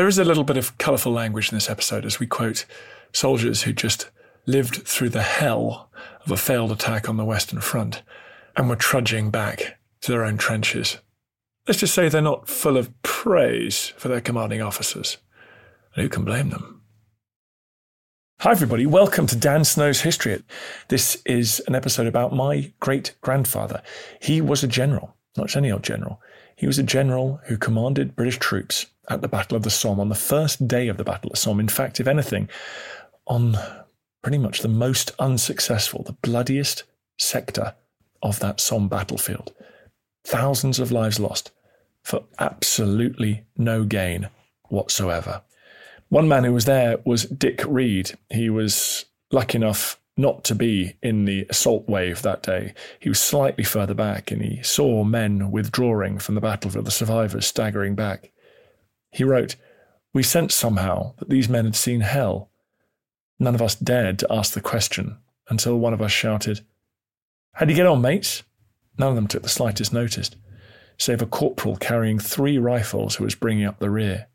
There is a little bit of colourful language in this episode as we quote soldiers who just lived through the hell of a failed attack on the Western Front and were trudging back to their own trenches. Let's just say they're not full of praise for their commanding officers. And who can blame them? Hi, everybody. Welcome to Dan Snow's History. This is an episode about my great grandfather. He was a general, not just any old general. He was a general who commanded British troops at the Battle of the Somme on the first day of the Battle of the Somme. In fact, if anything, on pretty much the most unsuccessful, the bloodiest sector of that Somme battlefield. Thousands of lives lost for absolutely no gain whatsoever. One man who was there was Dick Reed. He was lucky enough not to be in the assault wave that day. He was slightly further back and he saw men withdrawing from the battlefield, the survivors staggering back. He wrote, We sensed somehow that these men had seen hell. None of us dared to ask the question until one of us shouted, How'd you get on, mates? None of them took the slightest notice, save a corporal carrying three rifles who was bringing up the rear.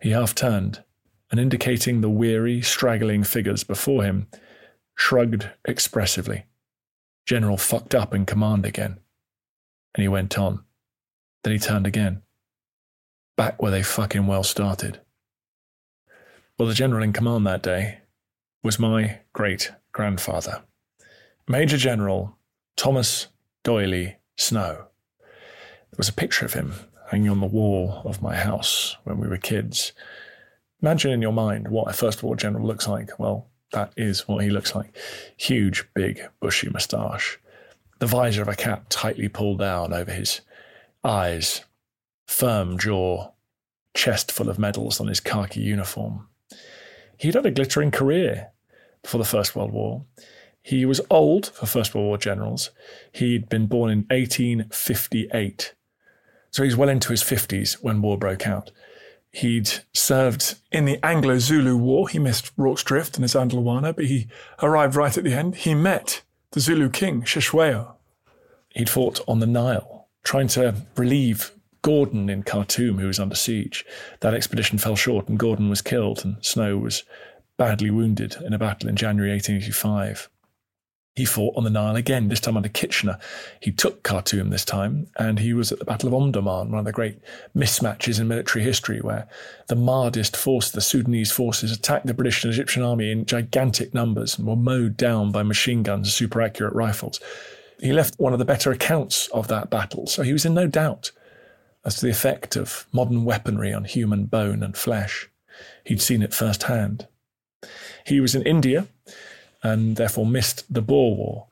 He half turned, and indicating the weary, straggling figures before him, shrugged expressively. General fucked up in command again. And he went on. Then he turned again. Back where they fucking well started. Well, the general in command that day was my great grandfather, Major General Thomas D'Oyly Snow. There was a picture of him hanging on the wall of my house when we were kids. Imagine in your mind what a First World General looks like. Well, that is what he looks like. Huge, big, bushy moustache. The visor of a cap tightly pulled down over his eyes. Firm jaw. Chest full of medals on his khaki uniform. He'd had a glittering career before the First World War. He was old for First World War generals. He'd been born in 1858. So he's well into his 50s when war broke out. He'd served in the Anglo Zulu War. He missed Rorke's Drift and Isandlwana, but he arrived right at the end. He met the Zulu king, Cetshwayo. He'd fought on the Nile, trying to relieve Gordon in Khartoum, who was under siege. That expedition fell short, and Gordon was killed, and Snow was badly wounded in a battle in January 1885. He fought on the Nile again, this time under Kitchener. He took Khartoum this time, and he was at the Battle of Omdurman, one of the great mismatches in military history, where the Mahdist force, the Sudanese forces, attacked the British and Egyptian army in gigantic numbers and were mowed down by machine guns and super accurate rifles. He left one of the better accounts of that battle, so he was in no doubt as to the effect of modern weaponry on human bone and flesh. He'd seen it firsthand. He was in India and therefore missed the Boer War,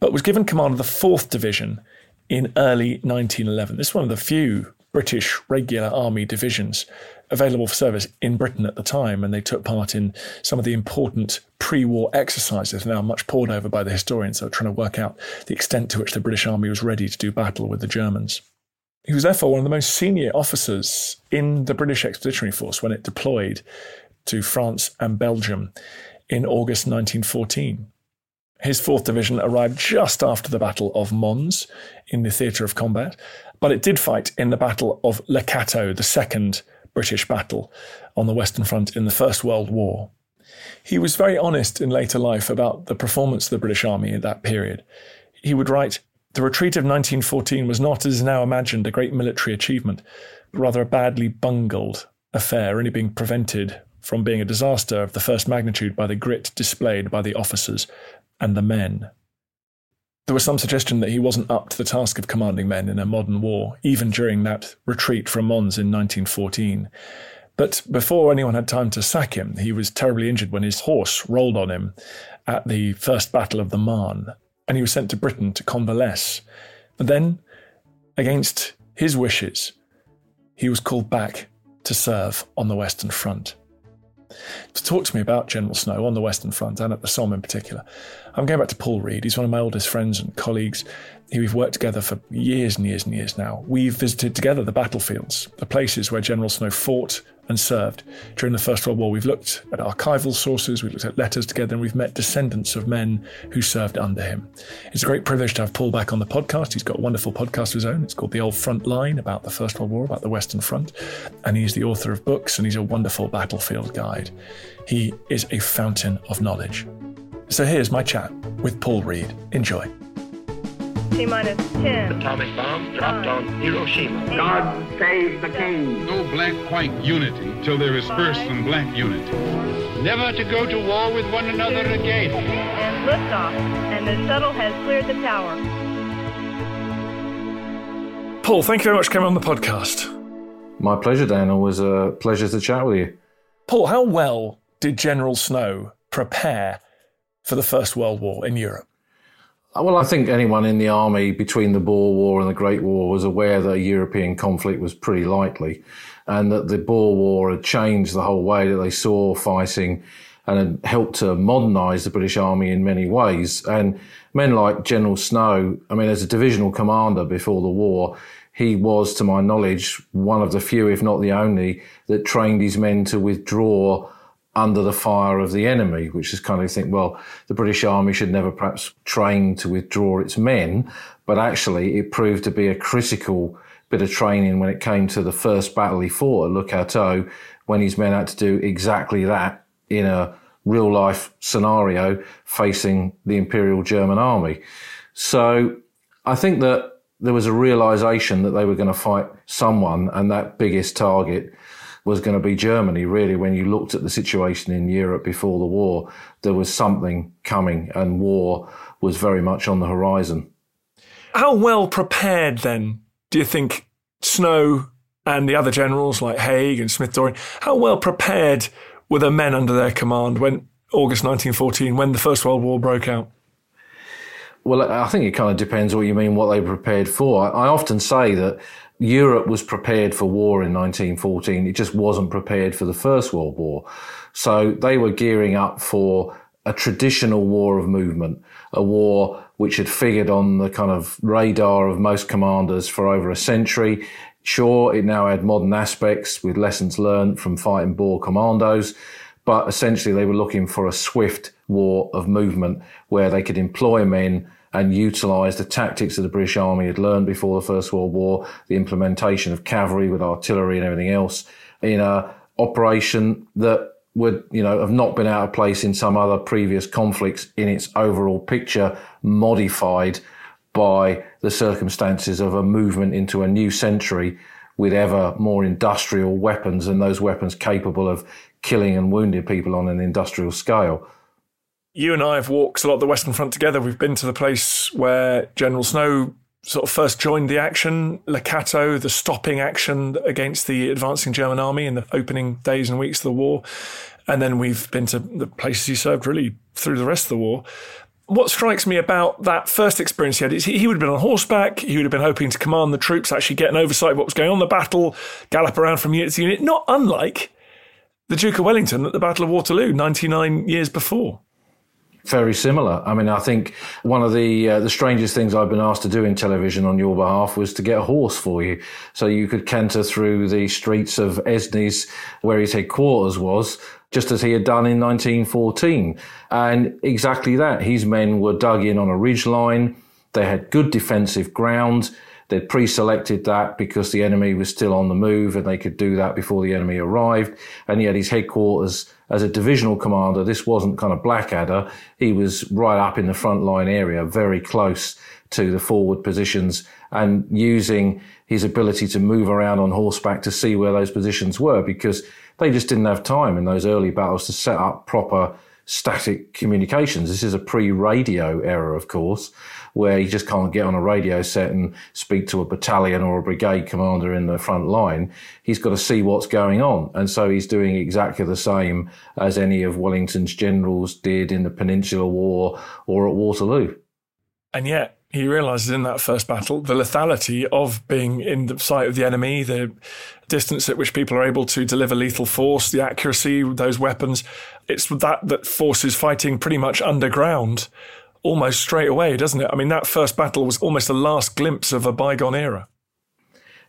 but was given command of the 4th Division in early 1911. This is one of the few British regular army divisions available for service in Britain at the time, and they took part in some of the important pre war exercises, now much pored over by the historians who are trying to work out the extent to which the British Army was ready to do battle with the Germans. He was therefore one of the most senior officers in the British Expeditionary Force when it deployed to France and Belgium in August 1914. His 4th Division arrived just after the Battle of Mons in the theatre of combat, but it did fight in the Battle of Cateau, the second British battle on the Western Front in the First World War. He was very honest in later life about the performance of the British Army in that period. He would write, The retreat of 1914 was not, as now imagined, a great military achievement, but rather a badly bungled affair, only being prevented from being a disaster of the first magnitude by the grit displayed by the officers and the men. There was some suggestion that he wasn't up to the task of commanding men in a modern war, even during that retreat from Mons in 1914. But before anyone had time to sack him, he was terribly injured when his horse rolled on him at the First Battle of the Marne, and he was sent to Britain to convalesce. But then, against his wishes, he was called back to serve on the Western Front. To talk to me about General Snow on the Western Front and at the Somme in particular, I'm going back to Paul Reed. He's one of my oldest friends and colleagues. We've worked together for years and years and years now. We've visited together the battlefields, the places where General Snow fought and served. During the First World War, we've looked at archival sources, we've looked at letters together, and we've met descendants of men who served under him. It's a great privilege to have Paul back on the podcast. He's got a wonderful podcast of his own. It's called The Old Front Line about the First World War, about the Western Front. And he's the author of books and he's a wonderful battlefield guide. He is a fountain of knowledge. So here's my chat with Paul Reed. Enjoy. T minus 10. Atomic bomb dropped on Hiroshima. God save the king. No black-white unity till there is first some black unity. Never to go to war with one another again. And liftoff. And the shuttle has cleared the tower. Paul, thank you very much for coming on the podcast. My pleasure, Dan. Always a pleasure to chat with you. Paul, how well did General Snow prepare for the First World War in Europe? Well, I think anyone in the army between the Boer War and the Great War was aware that a European conflict was pretty likely and that the Boer War had changed the whole way that they saw fighting and had helped to modernize the British Army in many ways. And men like General Snow, I mean, as a divisional commander before the war, he was, to my knowledge, one of the few, if not the only, that trained his men to withdraw under the fire of the enemy, which is kind of think, well, the British Army should never perhaps train to withdraw its men, but actually it proved to be a critical bit of training when it came to the first battle he fought at Le when his men had to do exactly that in a real life scenario facing the Imperial German Army. So I think that there was a realization that they were going to fight someone and that biggest target was going to be Germany. Really, when you looked at the situation in Europe before the war, there was something coming, and war was very much on the horizon. How well prepared then do you think Snow and the other generals like Haig and Smith Dorrien, how well prepared were the men under their command when August 1914, when the First World War broke out? Well, I think it kind of depends what you mean, what they prepared for. I often say that Europe was prepared for war in 1914. It just wasn't prepared for the First World War. So they were gearing up for a traditional war of movement, a war which had figured on the kind of radar of most commanders for over a century. Sure, it now had modern aspects with lessons learned from fighting Boer commandos, but essentially they were looking for a swift war of movement where they could employ men and utilise the tactics that the British Army had learned before the First World War, the implementation of cavalry with artillery and everything else in a operation that would, you know, have not been out of place in some other previous conflicts in its overall picture, modified by the circumstances of a movement into a new century with ever more industrial weapons and those weapons capable of killing and wounding people on an industrial scale. You and I have walked a lot of the Western Front together. We've been to the place where General Snow sort of first joined the action, Cateau, the stopping action against the advancing German army in the opening days and weeks of the war. And then we've been to the places he served really through the rest of the war. What strikes me about that first experience he had is he would have been on horseback. He would have been hoping to command the troops, actually get an oversight of what was going on in the battle, gallop around from unit to unit, not unlike the Duke of Wellington at the Battle of Waterloo 99 years before very similar. I mean, I think one of the uh, the strangest things I've been asked to do in television on your behalf was to get a horse for you, so you could canter through the streets of Esnes, where his headquarters was, just as he had done in 1914. And exactly that, his men were dug in on a ridge line. They had good defensive ground. They'd pre-selected that because the enemy was still on the move and they could do that before the enemy arrived. And yet his headquarters as a divisional commander, this wasn't kind of Blackadder. He was right up in the front line area, very close to the forward positions and using his ability to move around on horseback to see where those positions were because they just didn't have time in those early battles to set up proper static communications. This is a pre-radio era, of course, where you just can't get on a radio set and speak to a battalion or a brigade commander in the front line. He's got to see what's going on. And so he's doing exactly the same as any of Wellington's generals did in the Peninsular War or at Waterloo. And yet, he realizes in that first battle the lethality of being in the sight of the enemy, the distance at which people are able to deliver lethal force, the accuracy, of those weapons. It's that that forces fighting pretty much underground almost straight away, doesn't it? I mean, that first battle was almost the last glimpse of a bygone era.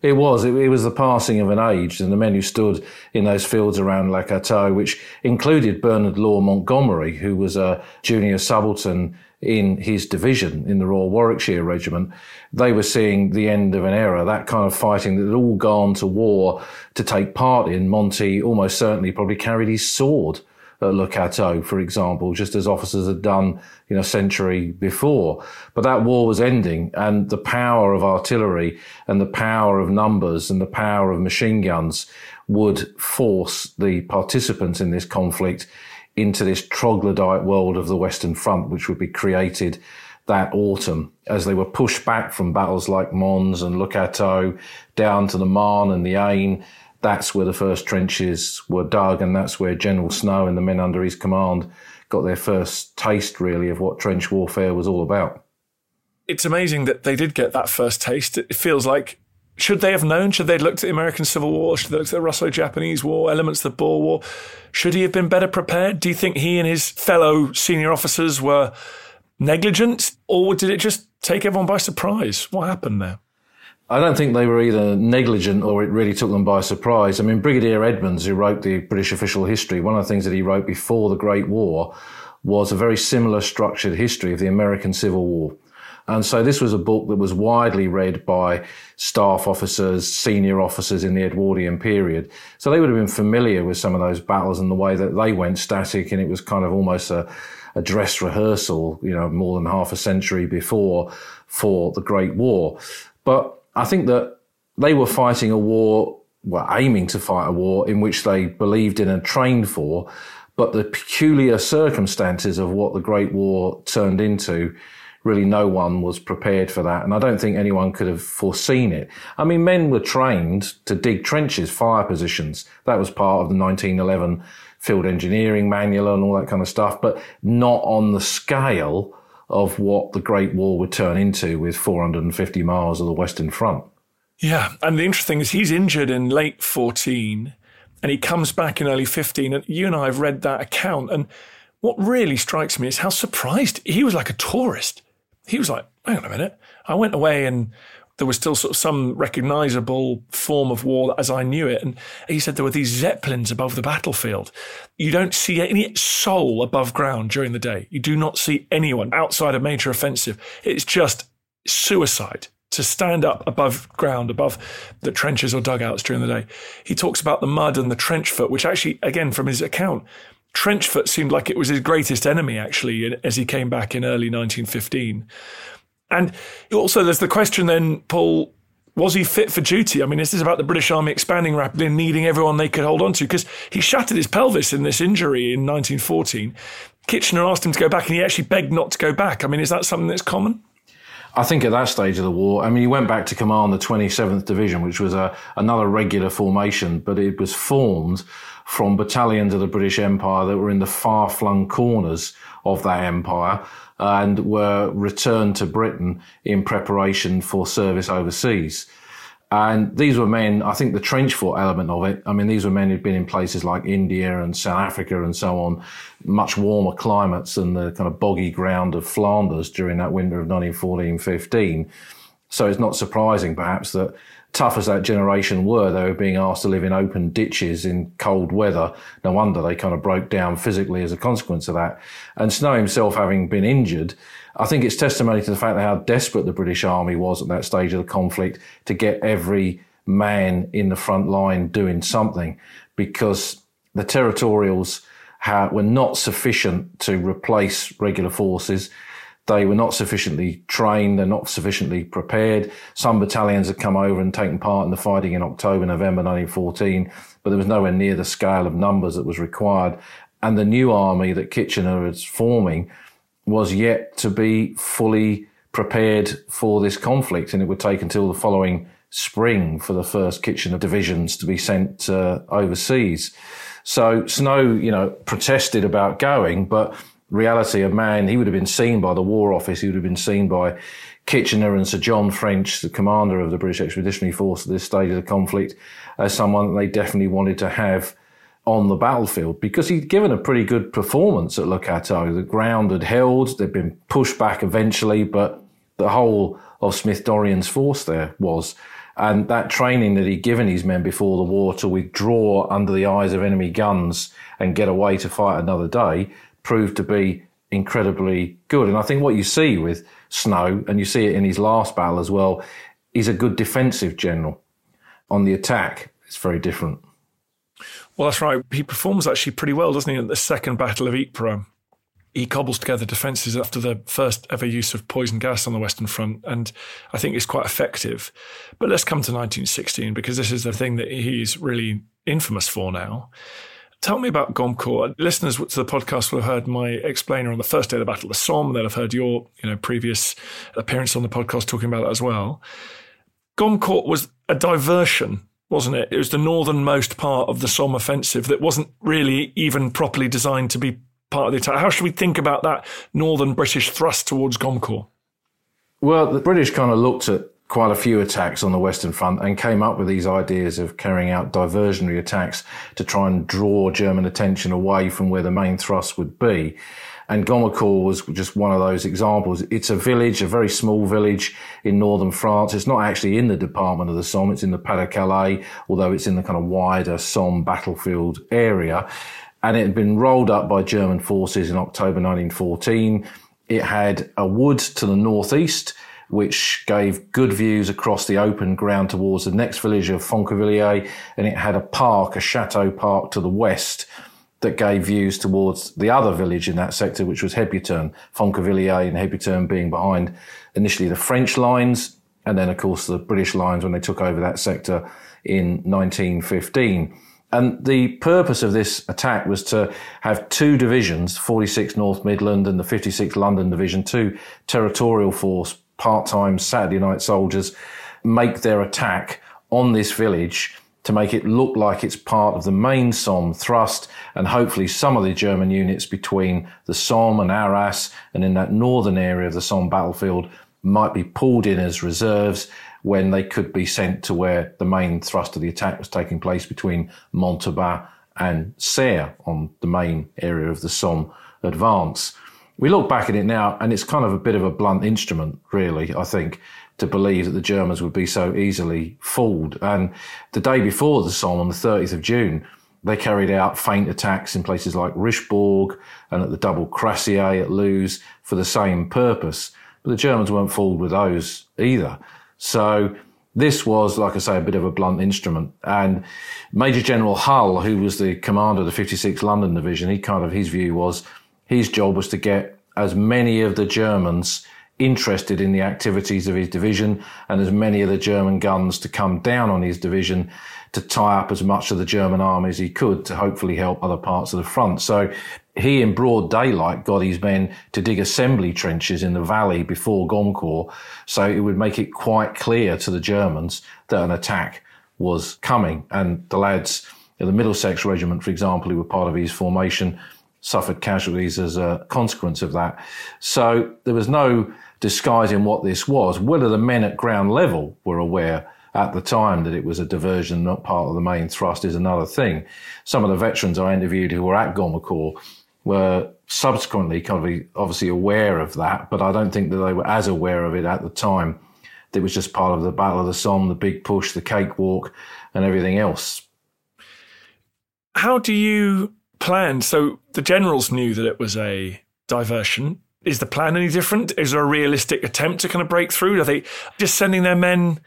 It was. It, it, was the passing of an age, and the men who stood in those fields around Cateau, which included Bernard Law Montgomery, who was a junior subaltern in his division in the Royal Warwickshire Regiment, they were seeing the end of an era. That kind of fighting that had all gone to war to take part in. Monty almost certainly probably carried his sword at Le Cateau, for example, just as officers had done, know, a century before. But that war was ending and the power of artillery and the power of numbers and the power of machine guns would force the participants in this conflict into this troglodyte world of the Western Front, which would be created that autumn as they were pushed back from battles like Mons and Le Cateau down to the Marne and the Aisne. That's where the first trenches were dug, and that's where General Snow and the men under his command got their first taste, really, of what trench warfare was all about. It's amazing that they did get that first taste. It feels like should they have known? Should they have looked at the American Civil War? Should they have looked at the Russo-Japanese War, elements of the Boer War? Should he have been better prepared? Do you think he and his fellow senior officers were negligent, or did it just take everyone by surprise? What happened there? I don't think they were either negligent or it really took them by surprise. I mean, Brigadier Edmonds, who wrote the British official history, one of the things that he wrote before the Great War was a very similar structured history of the American Civil War. And so this was a book that was widely read by staff officers, senior officers in the Edwardian period. So they would have been familiar with some of those battles and the way that they went static. And it was kind of almost a, a dress rehearsal, you know, more than half a century before for the Great War. But I think that they were fighting a war, were aiming to fight a war in which they believed in and trained for. But the peculiar circumstances of what the Great War turned into really no one was prepared for that. And I don't think anyone could have foreseen it. I mean, men were trained to dig trenches, fire positions. That was part of the 1911 field engineering manual and all that kind of stuff, but not on the scale of what the Great War would turn into with 450 miles of the Western Front. Yeah. And the interesting is he's injured in late 14 and he comes back in early 15. And you and I have read that account. And what really strikes me is how surprised he was like a tourist he was like, hang on a minute. I went away and there was still sort of some recognizable form of war as I knew it. And he said there were these zeppelins above the battlefield. You don't see any soul above ground during the day. You do not see anyone outside a major offensive. It's just suicide to stand up above ground, above the trenches or dugouts during the day. He talks about the mud and the trench foot, which actually, again, from his account, Trenchfoot seemed like it was his greatest enemy, actually, as he came back in early 1915. And also, there's the question then, Paul, was he fit for duty? I mean, is this about the British Army expanding rapidly and needing everyone they could hold on to? Because he shattered his pelvis in this injury in 1914. Kitchener asked him to go back, and he actually begged not to go back. I mean, is that something that's common? I think at that stage of the war, I mean, he went back to command the 27th Division, which was a, another regular formation, but it was formed from battalions of the British Empire that were in the far flung corners of that empire and were returned to Britain in preparation for service overseas. And these were men, I think the trench foot element of it, I mean, these were men who'd been in places like India and South Africa and so on, much warmer climates than the kind of boggy ground of Flanders during that winter of 1914-15. So it's not surprising perhaps that tough as that generation were, they were being asked to live in open ditches in cold weather. No wonder they kind of broke down physically as a consequence of that. And Snow himself having been injured, I think it's testimony to the fact that how desperate the British Army was at that stage of the conflict to get every man in the front line doing something because the territorials were not sufficient to replace regular forces. They were not sufficiently trained. They're not sufficiently prepared. Some battalions had come over and taken part in the fighting in October, November 1914, but there was nowhere near the scale of numbers that was required. And the new army that Kitchener was forming was yet to be fully prepared for this conflict. And it would take until the following spring for the first Kitchener divisions to be sent uh, overseas. So Snow, you know, protested about going, but reality, a man, he would have been seen by the War Office, he would have been seen by Kitchener and Sir John French, the commander of the British Expeditionary Force at this stage of the conflict, as someone that they definitely wanted to have on the battlefield because he'd given a pretty good performance at Le The ground had held, they'd been pushed back eventually, but the whole of Smith Dorrien's force there was. And that training that he'd given his men before the war to withdraw under the eyes of enemy guns and get away to fight another day proved to be incredibly good. And I think what you see with Snow, and you see it in his last battle as well, he's a good defensive general. On the attack, it's very different. Well, that's right. He performs actually pretty well, doesn't he, at the second Battle of Ypres? He cobbles together defences after the first ever use of poison gas on the Western Front, and I think it's quite effective. But let's come to 1916 because this is the thing that he's really infamous for now. Tell me about Gommecourt. Listeners to the podcast will have heard my explainer on the first day of the Battle of the Somme. They'll have heard your, you know, previous appearance on the podcast talking about it as well. Gommecourt was a diversion wasn't it? It was the northernmost part of the Somme offensive that wasn't really even properly designed to be part of the attack. How should we think about that northern British thrust towards Gommecourt? Well, the British kind of looked at quite a few attacks on the Western Front and came up with these ideas of carrying out diversionary attacks to try and draw German attention away from where the main thrust would be. And Gommecourt was just one of those examples. It's a village, a very small village in northern France. It's not actually in the department of the Somme. It's in the Pas-de-Calais, although it's in the kind of wider Somme battlefield area. And it had been rolled up by German forces in October 1914. It had a wood to the northeast, which gave good views across the open ground towards the next village of Foncquevillers. And it had a park, a chateau park to the west that gave views towards the other village in that sector, which was Hebuterne, Foncquevillers and Hebuterne being behind initially the French lines, and then of course the British lines when they took over that sector in 1915. And the purpose of this attack was to have two divisions, 46 North Midland and the 56 London Division, two territorial force, part-time Saturday night soldiers, make their attack on this village to make it look like it's part of the main Somme thrust and hopefully some of the German units between the Somme and Arras and in that northern area of the Somme battlefield might be pulled in as reserves when they could be sent to where the main thrust of the attack was taking place between Montauban and Serre on the main area of the Somme advance. We look back at it now and it's kind of a bit of a blunt instrument, really, I think to believe that the Germans would be so easily fooled. And the day before the Somme, on the 30th of June, they carried out feint attacks in places like Richebourg and at the double Crassier at Loos for the same purpose. But the Germans weren't fooled with those either. So this was, like I say, a bit of a blunt instrument. And Major General Hull, who was the commander of the 56th London Division, he kind of, his view was his job was to get as many of the Germans interested in the activities of his division and as many of the German guns to come down on his division to tie up as much of the German army as he could to hopefully help other parts of the front. So he in broad daylight got his men to dig assembly trenches in the valley before Gommecourt. So it would make it quite clear to the Germans that an attack was coming. And the lads the Middlesex Regiment, for example, who were part of his formation, suffered casualties as a consequence of that. So there was no disguising what this was. Whether the men at ground level were aware at the time that it was a diversion, not part of the main thrust, is another thing. Some of the veterans I interviewed who were at Gommecourt were subsequently kind of obviously aware of that, but I don't think that they were as aware of it at the time It was just part of the Battle of the Somme, the big push, the cakewalk, and everything else. How do you plan? So the generals knew that it was a diversion. Is the plan any different? Is there a realistic attempt to kind of break through? Are they just sending their men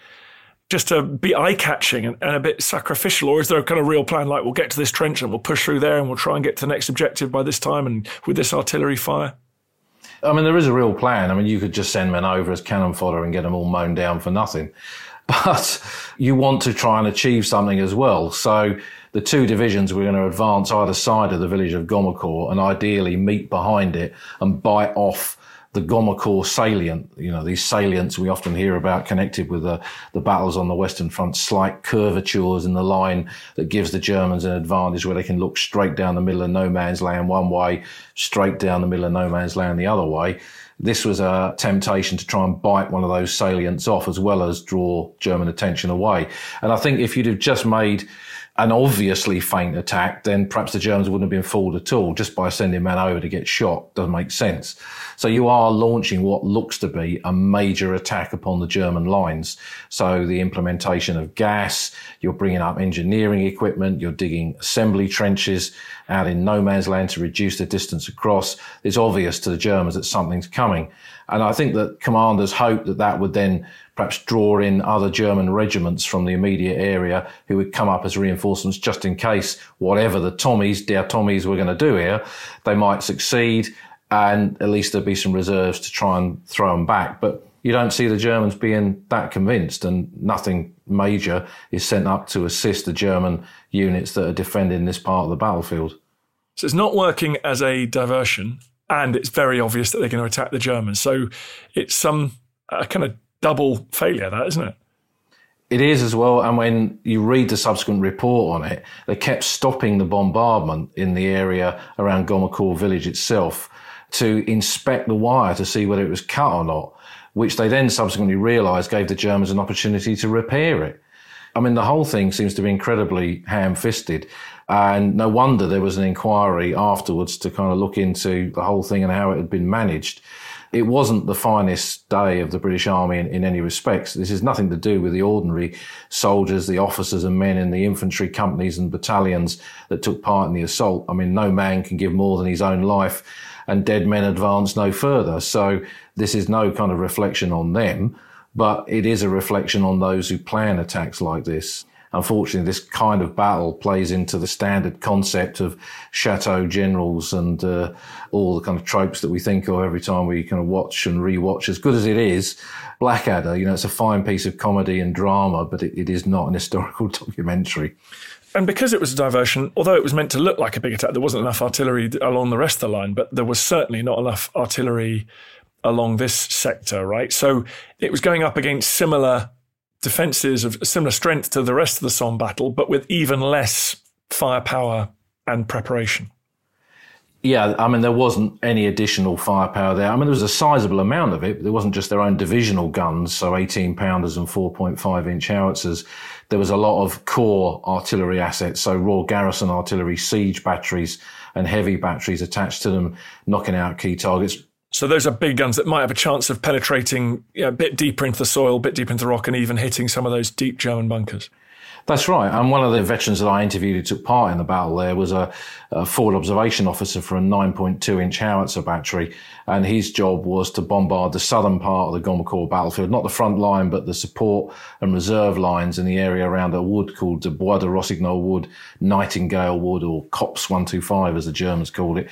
just to be eye catching and, and, a bit sacrificial? Or is there a kind of real plan like we'll get to this trench and we'll push through there and we'll try and get to the next objective by this time and with this artillery fire? I mean, there is a real plan. I mean, you could just send men over as cannon fodder and get them all mown down for nothing. But you want to try and achieve something as well. So the two divisions were going to advance either side of the village of Gommecourt and ideally meet behind it and bite off the Gommecourt salient, you know, these salients we often hear about connected with the, the battles on the Western Front, slight curvatures in the line that gives the Germans an advantage where they can look straight down the middle of no man's land one way, straight down the middle of no man's land the other way. This was a temptation to try and bite one of those salients off as well as draw German attention away. And I think if you'd have just made an obviously feint attack, then perhaps the Germans wouldn't have been fooled at all just by sending men over to get shot. Doesn't make sense. So you are launching what looks to be a major attack upon the German lines. So the implementation of gas, you're bringing up engineering equipment, you're digging assembly trenches out in no man's land to reduce the distance across. It's obvious to the Germans that something's coming. And I think that commanders hoped that that would then perhaps draw in other German regiments from the immediate area who would come up as reinforcements just in case whatever the Tommies, dear Tommies, were going to do here, they might succeed and at least there'd be some reserves to try and throw them back. But you don't see the Germans being that convinced and nothing major is sent up to assist the German units that are defending this part of the battlefield. So it's not working as a diversion and it's very obvious that they're going to attack the Germans. So it's some a kind of double failure, that isn't it? It is as well. And when you read the subsequent report on it, they kept stopping the bombardment in the area around Gommecourt village itself to inspect the wire to see whether it was cut or not, which they then subsequently realised gave the Germans an opportunity to repair it. I mean, the whole thing seems to be incredibly ham fisted. And no wonder there was an inquiry afterwards to kind of look into the whole thing and how it had been managed. It wasn't the finest day of the British Army in, in, any respects. This has nothing to do with the ordinary soldiers, the officers and men in the infantry companies and battalions that took part in the assault. I mean, no man can give more than his own life and dead men advance no further. So this is no kind of reflection on them, but it is a reflection on those who plan attacks like this unfortunately, this kind of battle plays into the standard concept of chateau generals and uh, all the kind of tropes that we think of every time we kind of watch and rewatch. As good as it is, Blackadder, you know, it's a fine piece of comedy and drama, but it, it is not an historical documentary. And because it was a diversion, although it was meant to look like a big attack, there wasn't enough artillery along the rest of the line, but there was certainly not enough artillery along this sector, right? So it was going up against similar defences of similar strength to the rest of the Somme battle, but with even less firepower and preparation. Yeah, I mean, there wasn't any additional firepower there. I mean, there was a sizable amount of it. but There wasn't just their own divisional guns, so 18 pounders and 4.5 inch howitzers. There was a lot of core artillery assets, so Royal Garrison artillery, siege batteries, and heavy batteries attached to them, knocking out key targets. So those are big guns that might have a chance of penetrating you know, a bit deeper into the soil, a bit deeper into the rock, and even hitting some of those deep German bunkers. That's right. And one of the veterans that I interviewed who took part in the battle there was a, a forward observation officer for a 9.2 inch howitzer battery. And his job was to bombard the southern part of the Gommecourt battlefield, not the front line, but the support and reserve lines in the area around a wood called the Bois de Rossignol Wood, Nightingale Wood, or Copse 125 as the Germans called it.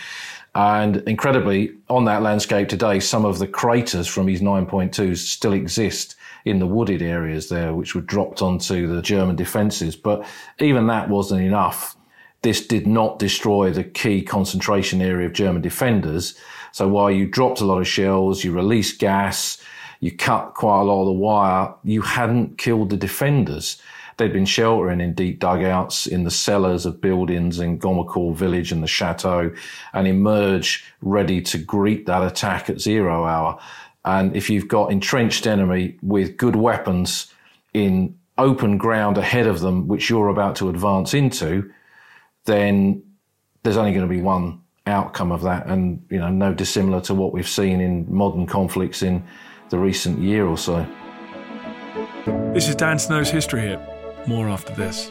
And incredibly, on that landscape today, some of the craters from his 9.2s still exist in the wooded areas there, which were dropped onto the German defences. But even that wasn't enough. This did not destroy the key concentration area of German defenders. So while you dropped a lot of shells, you released gas, you cut quite a lot of the wire, you hadn't killed the defenders. They'd been sheltering in deep dugouts in the cellars of buildings in Gommecourt village and the chateau and emerge ready to greet that attack at zero hour. And if you've got entrenched enemy with good weapons in open ground ahead of them, which you're about to advance into, then there's only going to be one outcome of that. And, you know, no dissimilar to what we've seen in modern conflicts in the recent year or so. This is Dan Snow's History Hit. More after this.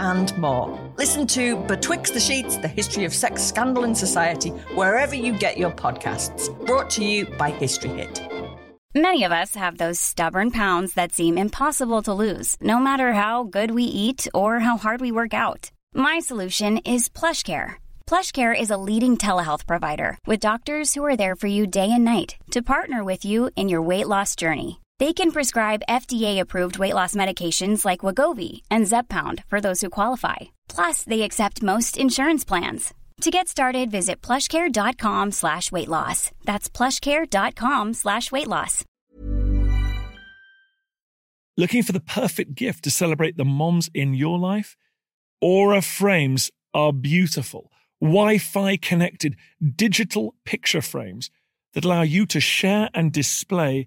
and more. Listen to Betwixt the Sheets, the history of sex scandal in society, wherever you get your podcasts. Brought to you by History Hit. Many of us have those stubborn pounds that seem impossible to lose, no matter how good we eat or how hard we work out. My solution is PlushCare. PlushCare is a leading telehealth provider with doctors who are there for you day and night to partner with you in your weight loss journey. They can prescribe FDA-approved weight loss medications like Wegovy and Zepbound for those who qualify. Plus, they accept most insurance plans. To get started, visit plushcare.com slash weight loss. That's plushcare.com slash weight loss. Looking for the perfect gift to celebrate the moms in your life? Aura frames are beautiful, Wi Fi connected digital picture frames that allow you to share and display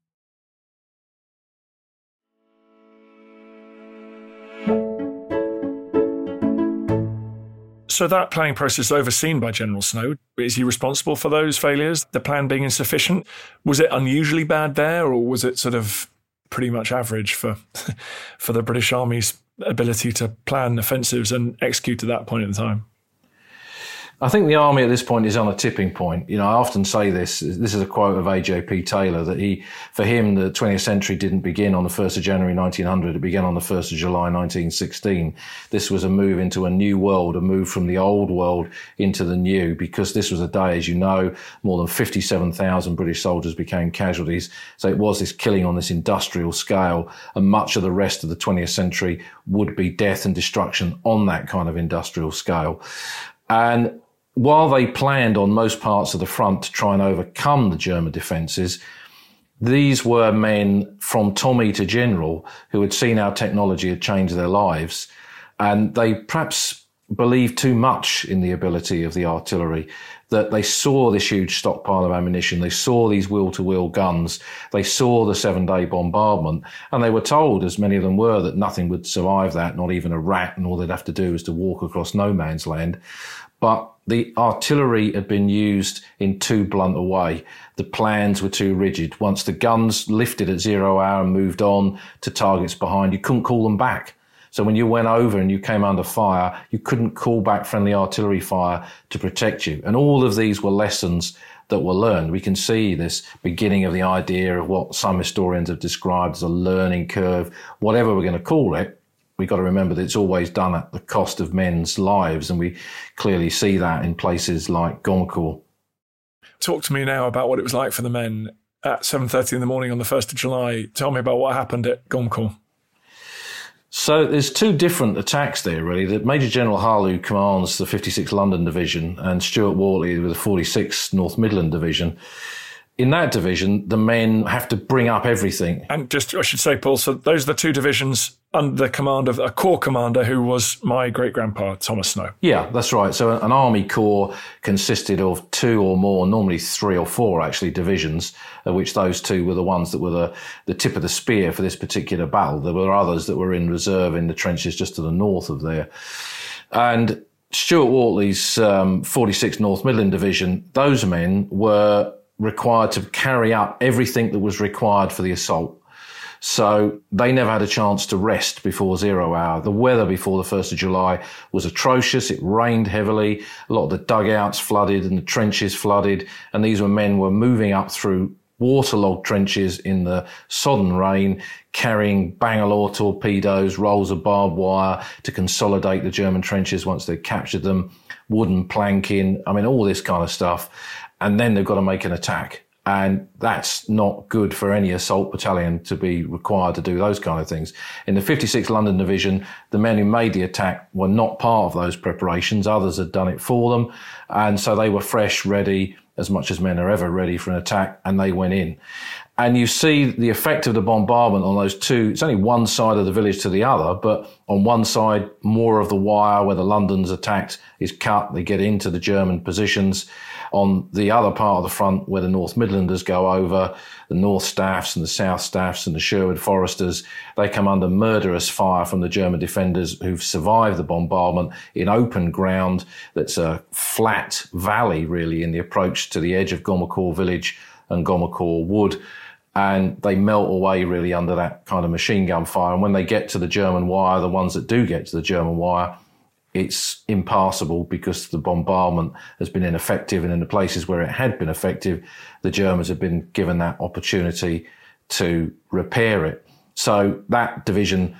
So that planning process is overseen by General Snow. Is he responsible for those failures? The plan being insufficient? Was it unusually bad there, or was it sort of pretty much average for for the British Army's ability to plan offensives and execute at that point in time? I think the army at this point is on a tipping point. You know, I often say this. This is a quote of AJP Taylor that he, for him, the 20th century didn't begin on the 1st of January 1900. It began on the 1st of July 1916. This was a move into a new world, a move from the old world into the new, because this was a day, as you know, more than 57,000 British soldiers became casualties. So it was this killing on this industrial scale, and much of the rest of the 20th century would be death and destruction on that kind of industrial scale. And while they planned on most parts of the front to try and overcome the German defences, these were men from Tommy to General who had seen how technology had changed their lives. And they perhaps believed too much in the ability of the artillery that they saw this huge stockpile of ammunition. They saw these wheel to wheel guns. They saw the seven day bombardment and they were told, as many of them were, that nothing would survive that, not even a rat. And all they'd have to do is to walk across no man's land. But the artillery had been used in too blunt a way. The plans were too rigid. Once the guns lifted at zero hour and moved on to targets behind, you couldn't call them back. So when you went over and you came under fire, you couldn't call back friendly artillery fire to protect you. And all of these were lessons that were learned. We can see this beginning of the idea of what some historians have described as a learning curve, whatever we're going to call it we've got to remember that it's always done at the cost of men's lives, and we clearly see that in places like Gommecourt. Talk to me now about what it was like for the men at 7.30 in the morning on the 1st of July. Tell me about what happened at Gommecourt. So there's two different attacks there, really. That Major General who commands the 56th London Division, and Stuart Wortley with the 46th North Midland Division, in that division, the men have to bring up everything. And just, I should say, Paul, so those are the two divisions under the command of a corps commander who was my great grandpa, Thomas Snow. Yeah, that's right. So an army corps consisted of two or more, normally three or four actually, divisions, of which those two were the ones that were the, the tip of the spear for this particular battle. There were others that were in reserve in the trenches just to the north of there. And Stuart Wortley's um, 46th North Midland Division, those men were required to carry out everything that was required for the assault. So they never had a chance to rest before zero hour. The weather before the 1st of July was atrocious. It rained heavily. A lot of the dugouts flooded and the trenches flooded. And these were men were moving up through waterlogged trenches in the sodden rain, carrying Bangalore torpedoes, rolls of barbed wire to consolidate the German trenches once they'd captured them, wooden planking. I mean, all this kind of stuff and then they've got to make an attack. And that's not good for any assault battalion to be required to do those kind of things. In the 56th London Division, the men who made the attack were not part of those preparations. Others had done it for them. And so they were fresh, ready, as much as men are ever ready for an attack, and they went in. And you see the effect of the bombardment on those two. It's only one side of the village to the other, but on one side, more of the wire where the London's attacked is cut. They get into the German positions on the other part of the front where the North Midlanders go over, the North Staffs and the South Staffs and the Sherwood Foresters, they come under murderous fire from the German defenders who've survived the bombardment in open ground that's a flat valley really in the approach to the edge of Gommecourt village and Gommecourt Wood and they melt away really under that kind of machine gun fire. And when they get to the German wire, the ones that do get to the German wire, it's impassable because the bombardment has been ineffective. And in the places where it had been effective, the Germans have been given that opportunity to repair it. So that division,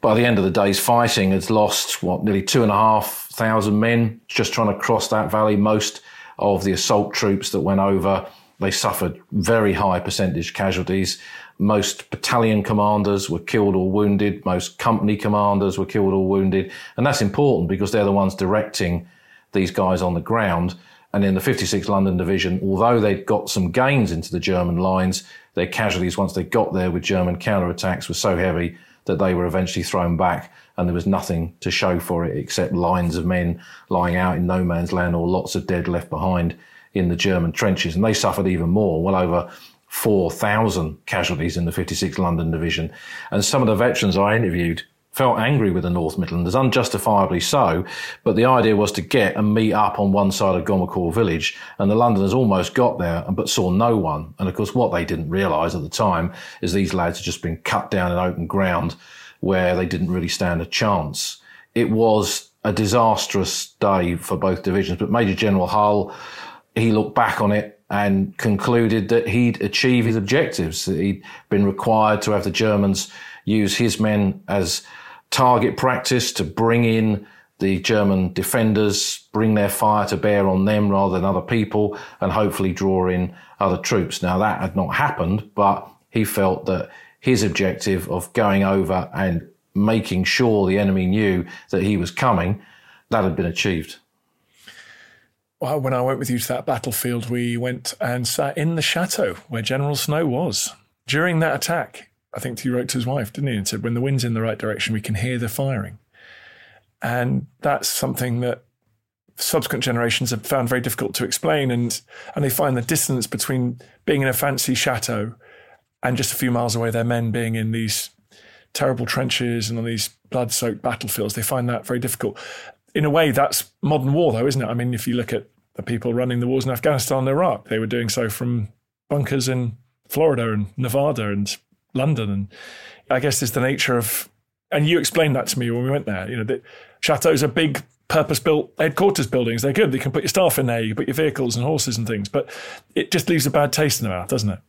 by the end of the day's fighting, has lost what nearly two and a half thousand men just trying to cross that valley. Most of the assault troops that went over, they suffered very high percentage casualties. Most battalion commanders were killed or wounded. Most company commanders were killed or wounded. And that's important because they're the ones directing these guys on the ground. And in the 56th London Division, although they'd got some gains into the German lines, their casualties once they got there with German counterattacks were so heavy that they were eventually thrown back and there was nothing to show for it except lines of men lying out in no man's land or lots of dead left behind in the German trenches. And they suffered even more, well over 4,000 casualties in the 56th London Division. And some of the veterans I interviewed felt angry with the North Midlanders, unjustifiably so. But the idea was to get and meet up on one side of Gommecourt village. And the Londoners almost got there, but saw no one. And of course, what they didn't realise at the time is these lads had just been cut down in open ground where they didn't really stand a chance. It was a disastrous day for both divisions, but Major General Hull, he looked back on it and concluded that he'd achieved his objectives. He'd been required to have the Germans use his men as target practice to bring in the German defenders, bring their fire to bear on them rather than other people, and hopefully draw in other troops. Now that had not happened, but he felt that his objective of going over and making sure the enemy knew that he was coming, that had been achieved when I went with you to that battlefield, we went and sat in the chateau where General Snow was. During that attack, I think he wrote to his wife, didn't he? And said, when the wind's in the right direction, we can hear the firing. And that's something that subsequent generations have found very difficult to explain. And, and they find the distance between being in a fancy chateau and just a few miles away, their men being in these terrible trenches and on these blood soaked battlefields. They find that very difficult in a way, that's modern war, though, isn't it? I mean, if you look at the people running the wars in Afghanistan and Iraq, they were doing so from bunkers in Florida and Nevada and London. And I guess it's the nature of, and you explained that to me when we went there. You know, the chateaus are big, purpose-built headquarters buildings. They're good. You can put your staff in there. You can put your vehicles and horses and things. But it just leaves a bad taste in the mouth, doesn't it?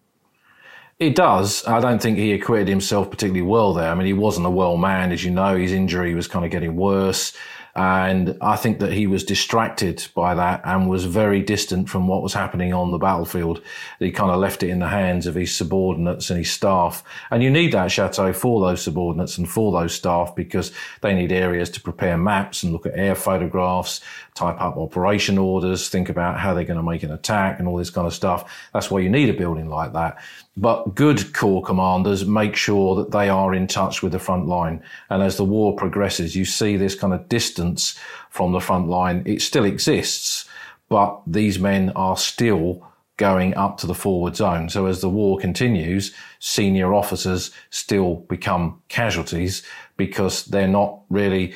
It does. I don't think he acquitted himself particularly well there. I mean, he wasn't a well man, as you know. His injury was kind of getting worse. And I think that he was distracted by that and was very distant from what was happening on the battlefield. He kind of left it in the hands of his subordinates and his staff. And you need that chateau for those subordinates and for those staff because they need areas to prepare maps and look at air photographs, type up operation orders, think about how they're going to make an attack and all this kind of stuff. That's why you need a building like that. But good corps commanders make sure that they are in touch with the front line. And as the war progresses, you see this kind of distance from the front line. It still exists, but these men are still going up to the forward zone. So as the war continues, senior officers still become casualties because they're not really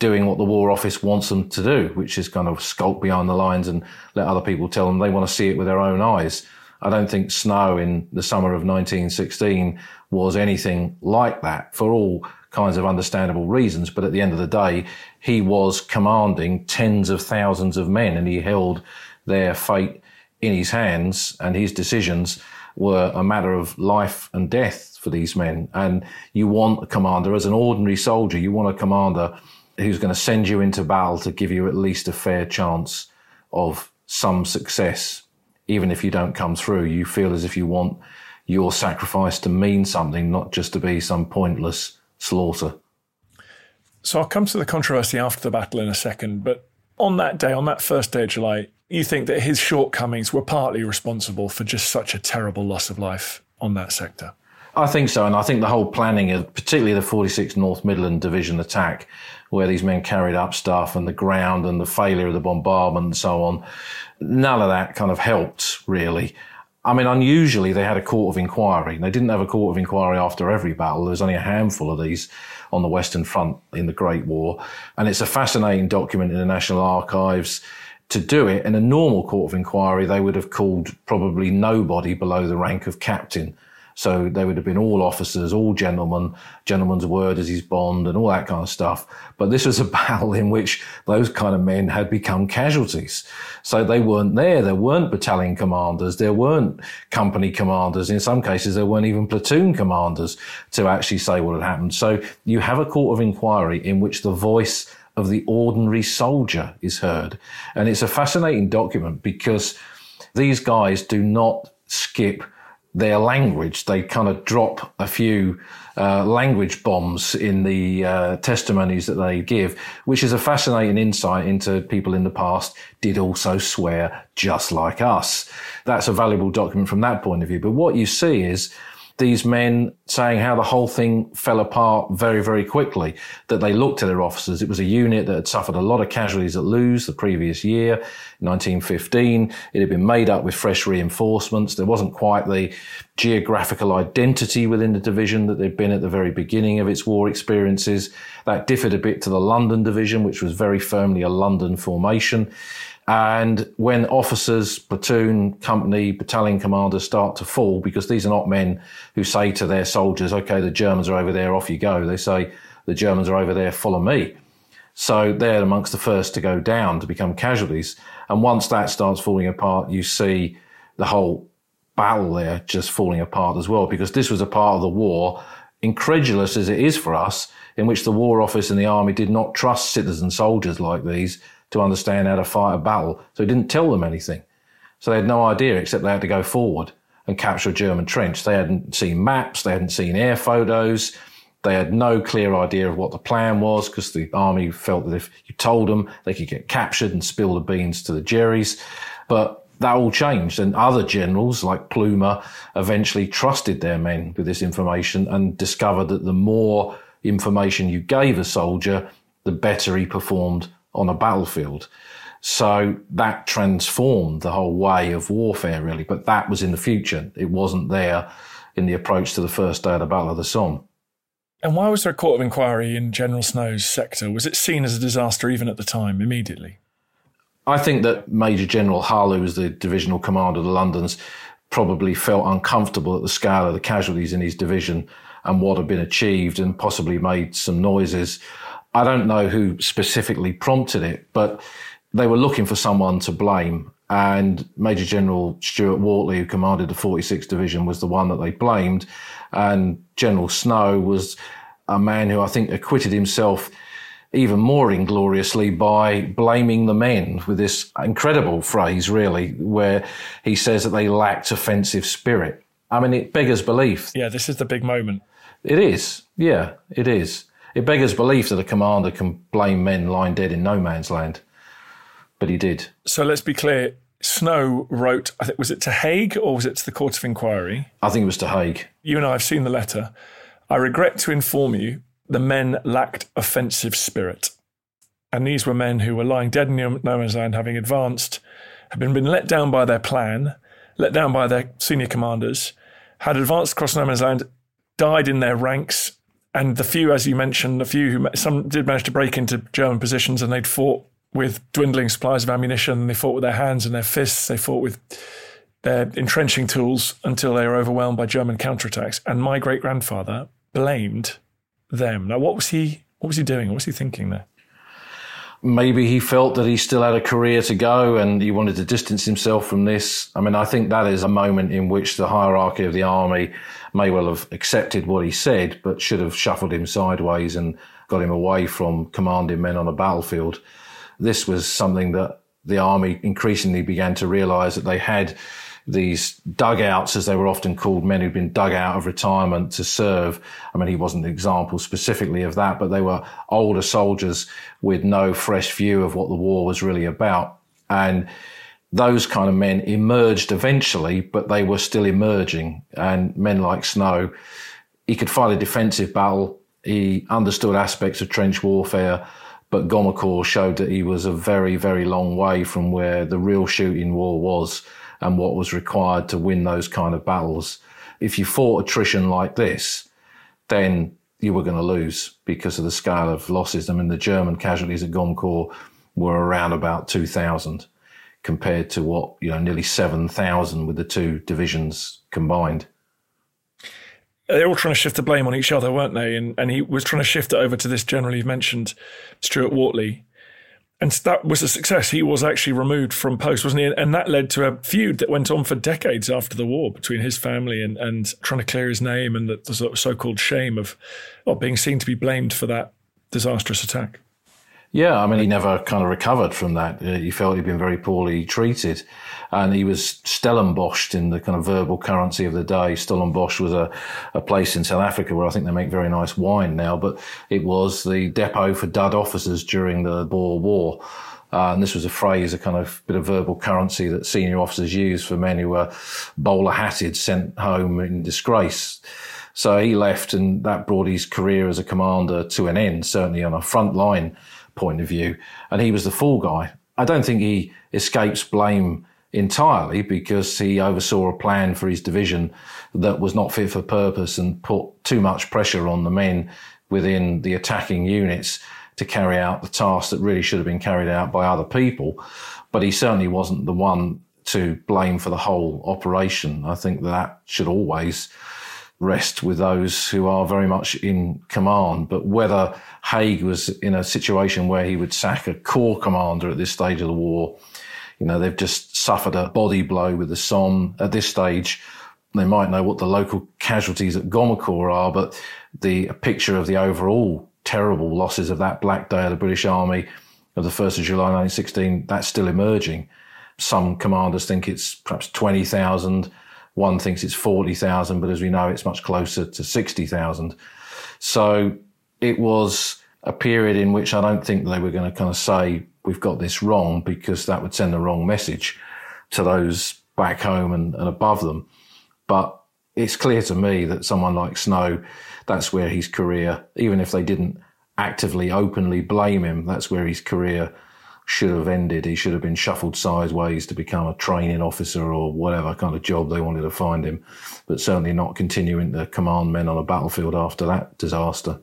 doing what the War Office wants them to do, which is kind of skulk behind the lines and let other people tell them they want to see it with their own eyes. I don't think Snow in the summer of 1916 was anything like that for all kinds of understandable reasons. But at the end of the day, he was commanding tens of thousands of men and he held their fate in his hands and his decisions were a matter of life and death for these men. And you want a commander as an ordinary soldier, you want a commander who's going to send you into battle to give you at least a fair chance of some success. Even if you don't come through, you feel as if you want your sacrifice to mean something, not just to be some pointless slaughter. So I'll come to the controversy after the battle in a second, but on that day, on that first day of July, you think that his shortcomings were partly responsible for just such a terrible loss of life on that sector? I think so, and I think the whole planning of particularly the 46th North Midland Division attack, where these men carried up stuff and the ground and the failure of the bombardment and so on, none of that kind of helped really. I mean, unusually they had a court of inquiry. They didn't have a court of inquiry after every battle. There was only a handful of these on the Western Front in the Great War. And it's a fascinating document in the National Archives to do it. In a normal court of inquiry, they would have called probably nobody below the rank of captain so they would have been all officers, all gentlemen, gentleman's word as his bond and all that kind of stuff. But this was a battle in which those kind of men had become casualties. So they weren't there. There weren't battalion commanders. There weren't company commanders. In some cases, there weren't even platoon commanders to actually say what had happened. So you have a court of inquiry in which the voice of the ordinary soldier is heard. And it's a fascinating document because these guys do not skip their language. They kind of drop a few uh, language bombs in the uh, testimonies that they give, which is a fascinating insight into people in the past did also swear just like us. That's a valuable document from that point of view. But what you see is these men saying how the whole thing fell apart very, very quickly. That they looked at their officers. It was a unit that had suffered a lot of casualties at Loos the previous year, 1915. It had been made up with fresh reinforcements. There wasn't quite the geographical identity within the division that there'd been at the very beginning of its war experiences. That differed a bit to the London division, which was very firmly a London formation. And when officers, platoon, company, battalion commanders start to fall, because these are not men who say to their soldiers, okay, the Germans are over there, off you go. They say, the Germans are over there, follow me. So they're amongst the first to go down, to become casualties. And once that starts falling apart, you see the whole battle there just falling apart as well, because this was a part of the war, incredulous as it is for us, in which the War Office and the Army did not trust citizen soldiers like these to understand how to fight a battle. So he didn't tell them anything. So they had no idea except they had to go forward and capture a German trench. They hadn't seen maps. They hadn't seen air photos. They had no clear idea of what the plan was because the army felt that if you told them, they could get captured and spill the beans to the Jerrys. But that all changed and other generals like Plumer eventually trusted their men with this information and discovered that the more information you gave a soldier, the better he performed on a battlefield. So that transformed the whole way of warfare, really. But that was in the future. It wasn't there in the approach to the first day of the Battle of the Somme. And why was there a court of inquiry in General Snow's sector? Was it seen as a disaster even at the time, immediately? I think that Major General Hull, who was the divisional commander of the Londons, probably felt uncomfortable at the scale of the casualties in his division and what had been achieved and possibly made some noises I don't know who specifically prompted it, but they were looking for someone to blame. And Major General Stuart Wortley, who commanded the 46th Division, was the one that they blamed. And General Snow was a man who I think acquitted himself even more ingloriously by blaming the men with this incredible phrase, really, where he says that they lacked offensive spirit. I mean, it beggars belief. Yeah, this is the big moment. It is. Yeah, it is. It beggars belief that a commander can blame men lying dead in no man's land. But he did. So let's be clear. Snow wrote, I think, was it to Haig or was it to the Court of Inquiry? I think it was to Haig. You and I have seen the letter. I regret to inform you the men lacked offensive spirit. And these were men who were lying dead in no man's land, having advanced, had been, been let down by their plan, let down by their senior commanders, had advanced across no man's land, died in their ranks, and the few, as you mentioned, the few who some did manage to break into German positions, and they'd fought with dwindling supplies of ammunition. They fought with their hands and their fists. They fought with their entrenching tools until they were overwhelmed by German counterattacks. And my great grandfather blamed them. Now, what was he? What was he doing? What was he thinking there? Maybe he felt that he still had a career to go and he wanted to distance himself from this. I mean, I think that is a moment in which the hierarchy of the army may well have accepted what he said, but should have shuffled him sideways and got him away from commanding men on a battlefield. This was something that the army increasingly began to realize that they had these dugouts, as they were often called, men who'd been dug out of retirement to serve. I mean, he wasn't an example specifically of that, but they were older soldiers with no fresh view of what the war was really about. And those kind of men emerged eventually, but they were still emerging. And men like Snow, he could fight a defensive battle. He understood aspects of trench warfare, but Gommecourt showed that he was a very, very long way from where the real shooting war was and what was required to win those kind of battles. If you fought attrition like this, then you were going to lose because of the scale of losses. I mean, the German casualties at Gommecourt were around about 2,000 compared to what, you know, nearly 7,000 with the two divisions combined. they were all trying to shift the blame on each other, weren't they? And, and he was trying to shift it over to this general you've mentioned, Stuart Wortley, and that was a success. He was actually removed from post, wasn't he? And that led to a feud that went on for decades after the war between his family and, and trying to clear his name and the, the so called shame of well, being seen to be blamed for that disastrous attack. Yeah, I mean, he never kind of recovered from that. Uh, he felt he'd been very poorly treated. And he was Stellenbosch in the kind of verbal currency of the day. Stellenbosch was a, a place in South Africa where I think they make very nice wine now, but it was the depot for dud officers during the Boer War. Uh, and this was a phrase, a kind of bit of verbal currency that senior officers used for men who were bowler hatted, sent home in disgrace. So he left and that brought his career as a commander to an end, certainly on a front line point of view. And he was the fall guy. I don't think he escapes blame entirely because he oversaw a plan for his division that was not fit for purpose and put too much pressure on the men within the attacking units to carry out the task that really should have been carried out by other people. But he certainly wasn't the one to blame for the whole operation. I think that should always rest with those who are very much in command. But whether Haig was in a situation where he would sack a corps commander at this stage of the war, you know, they've just suffered a body blow with the Somme. At this stage, they might know what the local casualties at Gommecourt are, but the picture of the overall terrible losses of that Black Day of the British Army of the 1st of July 1916, that's still emerging. Some commanders think it's perhaps 20,000 one thinks it's 40,000, but as we know, it's much closer to 60,000. So it was a period in which I don't think they were going to kind of say, we've got this wrong, because that would send the wrong message to those back home and, and above them. But it's clear to me that someone like Snow, that's where his career, even if they didn't actively, openly blame him, that's where his career should have ended. He should have been shuffled sideways to become a training officer or whatever kind of job they wanted to find him, but certainly not continuing to command men on a battlefield after that disaster.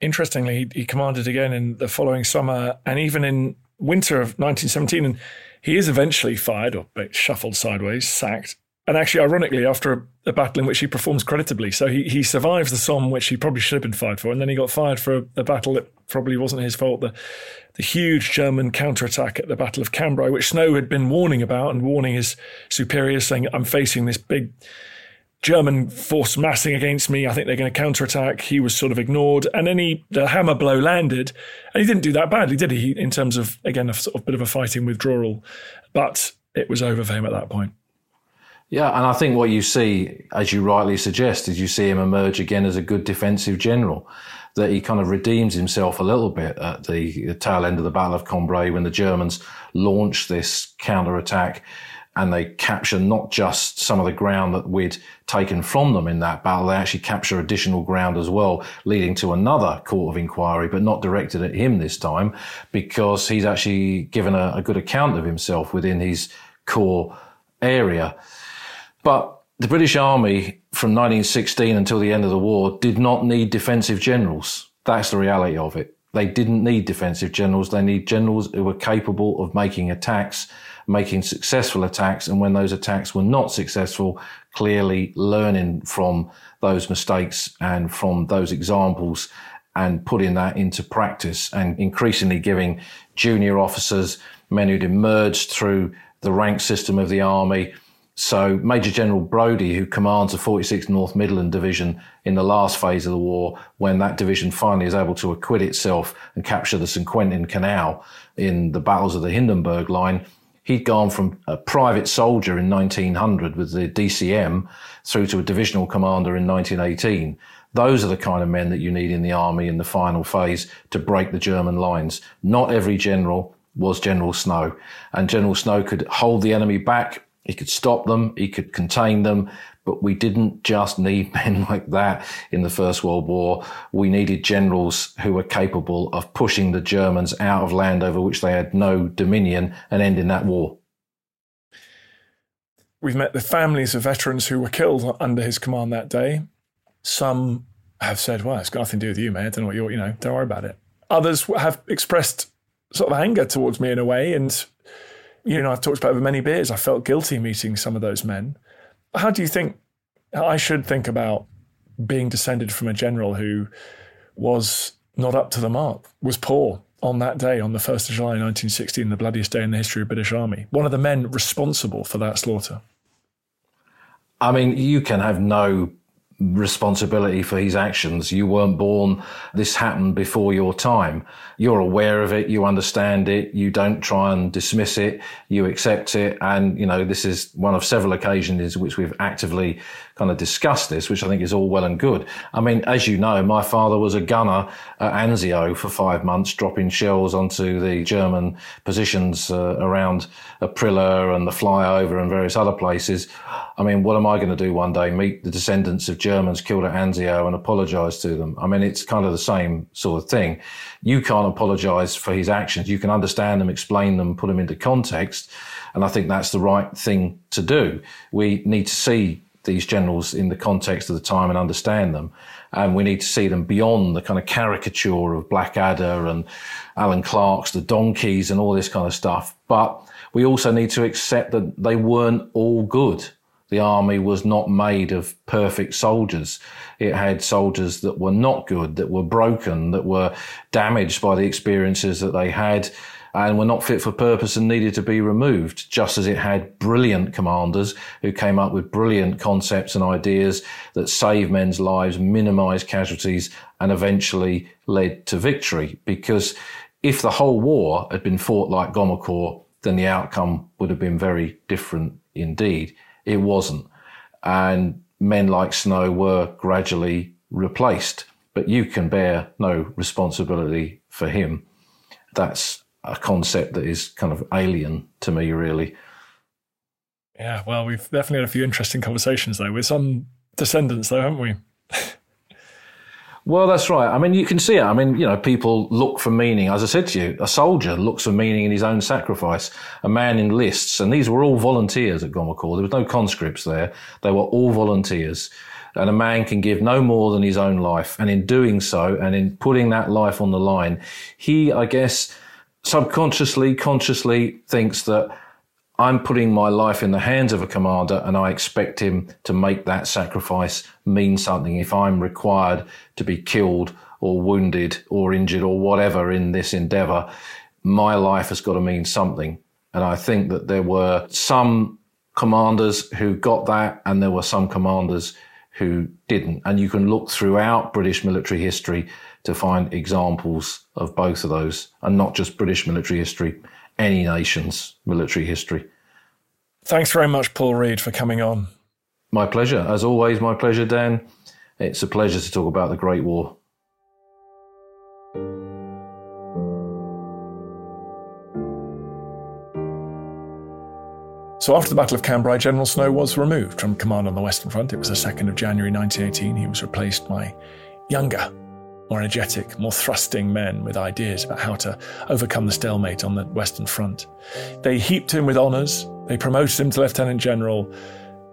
Interestingly, he, commanded again in the following summer and even in winter of 1917. And he is eventually fired or shuffled sideways, sacked, and actually, ironically, after a, a, battle in which he performs creditably. So he, he survives the Somme, which he probably should have been fired for, and then he got fired for a, a battle that probably wasn't his fault. The, the huge German counterattack at the Battle of Cambrai, which Snow had been warning about and warning his superiors, saying, I'm facing this big German force massing against me. I think they're going to counterattack. He was sort of ignored, and then he the hammer blow landed, and he didn't do that badly, did he? In terms of again a sort of bit of a fighting withdrawal, but it was over for him at that point. Yeah, and I think what you see, as you rightly suggest, is you see him emerge again as a good defensive general. That he kind of redeems himself a little bit at the, tail end of the Battle of Cambrai when the Germans launch this counter attack and they capture not just some of the ground that we'd taken from them in that battle, they actually capture additional ground as well, leading to another court of inquiry, but not directed at him this time, because he's actually given a, a good account of himself within his corps area. But the British Army from 1916 until the end of the war did not need defensive generals. That's the reality of it. They didn't need defensive generals. They need generals who were capable of making attacks making successful attacks. And when those attacks were not successful, clearly learning from those mistakes and from those examples and putting that into practice and increasingly giving junior officers, men who'd emerged through the rank system of the army. So Major General Brodie, who commands the 46th North Midland Division in the last phase of the war, when that division finally is able to acquit itself and capture the St. Quentin Canal in the battles of the Hindenburg Line, He'd gone from a private soldier in 1900 with the DCM through to a divisional commander in 1918. Those are the kind of men that you need in the army in the final phase to break the German lines. Not every general was General Snow. And General Snow could hold the enemy back. He could stop them. He could contain them. But we didn't just need men like that in the First World War. We needed generals who were capable of pushing the Germans out of land over which they had no dominion and ending that war. We've met the families of veterans who were killed under his command that day. Some have said, well, it's got nothing to do with you, man. I don't know what you're, you know, don't worry about it. Others have expressed sort of anger towards me in a way. And, you know, I've talked about over many beers. I felt guilty meeting some of those men how do you think I should think about being descended from a general who was not up to the mark, was poor on that day, on the 1st of July 1916, the bloodiest day in the history of the British Army? One of the men responsible for that slaughter. I mean, you can have no responsibility for his actions. You weren't born. This happened before your time. You're aware of it. You understand it. You don't try and dismiss it. You accept it. And, you know, this is one of several occasions in which we've actively kind of discuss this, which I think is all well and good. I mean, as you know, my father was a gunner at Anzio for five months, dropping shells onto the German positions uh, around Aprilia and the flyover and various other places. I mean, what am I going to do one day? Meet the descendants of Germans killed at Anzio and apologize to them? I mean, it's kind of the same sort of thing. You can't apologize for his actions. You can understand them, explain them, put them into context. And I think that's the right thing to do. We need to see these generals in the context of the time and understand them. And we need to see them beyond the kind of caricature of Blackadder and Alan Clark's, the donkeys and all this kind of stuff. But we also need to accept that they weren't all good. The army was not made of perfect soldiers. It had soldiers that were not good, that were broken, that were damaged by the experiences that they had and were not fit for purpose and needed to be removed, just as it had brilliant commanders who came up with brilliant concepts and ideas that saved men's lives, minimized casualties, and eventually led to victory. Because if the whole war had been fought like Gommecourt, then the outcome would have been very different indeed. It wasn't. And men like Snow were gradually replaced. But you can bear no responsibility for him. That's a concept that is kind of alien to me, really. Yeah, well, we've definitely had a few interesting conversations though with some descendants, though, haven't we? well, that's right. I mean, you can see it. I mean, you know, people look for meaning. As I said to you, a soldier looks for meaning in his own sacrifice. A man enlists, and these were all volunteers at Gommecourt. There was no conscripts there. They were all volunteers. And a man can give no more than his own life. And in doing so, and in putting that life on the line, he, I guess, subconsciously, consciously thinks that I'm putting my life in the hands of a commander and I expect him to make that sacrifice mean something. If I'm required to be killed or wounded or injured or whatever in this endeavor, my life has got to mean something. And I think that there were some commanders who got that, and there were some commanders who didn't. And you can look throughout British military history to find examples of both of those, and not just British military history, any nation's military history. Thanks very much, Paul Reed, for coming on. My pleasure. As always, my pleasure, Dan. It's a pleasure to talk about the Great War. So after the Battle of Cambrai, General Snow was removed from command on the Western Front. It was the 2nd of January 1918. He was replaced by younger, more energetic, more thrusting men with ideas about how to overcome the stalemate on the Western Front. They heaped him with honours, they promoted him to Lieutenant General,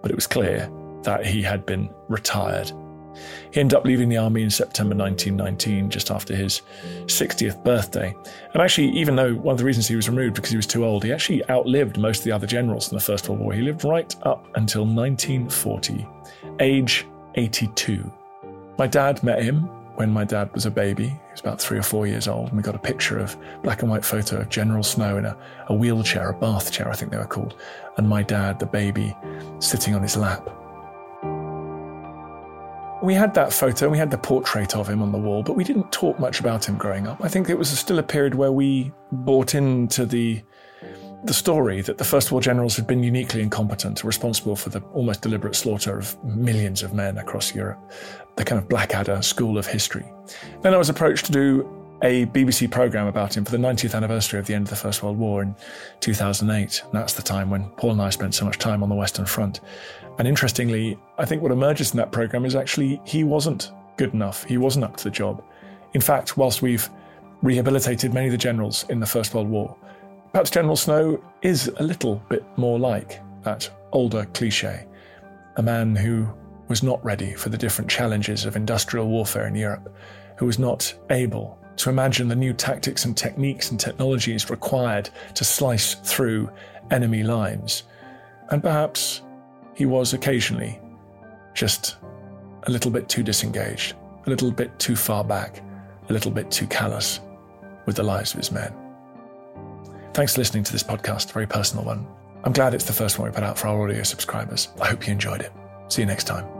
but it was clear that he had been retired he ended up leaving the army in September 1919, just after his 60th birthday. And actually, even though one of the reasons he was removed because he was too old, he actually outlived most of the other generals in the First World War. He lived right up until 1940, age 82. My dad met him when my dad was a baby. He was about three or four years old, and we got a picture of black and white photo of General Snow in a, a wheelchair, a bath chair, I think they were called, and my dad, the baby, sitting on his lap. We had that photo, we had the portrait of him on the wall, but we didn't talk much about him growing up. I think it was still a period where we bought into the the story that the First War generals had been uniquely incompetent, responsible for the almost deliberate slaughter of millions of men across Europe, the kind of Blackadder school of history. Then I was approached to do a BBC programme about him for the 90th anniversary of the end of the First World War in 2008. And that's the time when Paul and I spent so much time on the Western Front. And interestingly, I think what emerges in that programme is actually he wasn't good enough. He wasn't up to the job. In fact, whilst we've rehabilitated many of the generals in the First World War, perhaps General Snow is a little bit more like that older cliche. A man who was not ready for the different challenges of industrial warfare in Europe, who was not able to imagine the new tactics and techniques and technologies required to slice through enemy lines. And perhaps he was occasionally just a little bit too disengaged, a little bit too far back, a little bit too callous with the lives of his men. Thanks for listening to this podcast, a very personal one. I'm glad it's the first one we put out for our audio subscribers. I hope you enjoyed it. See you next time.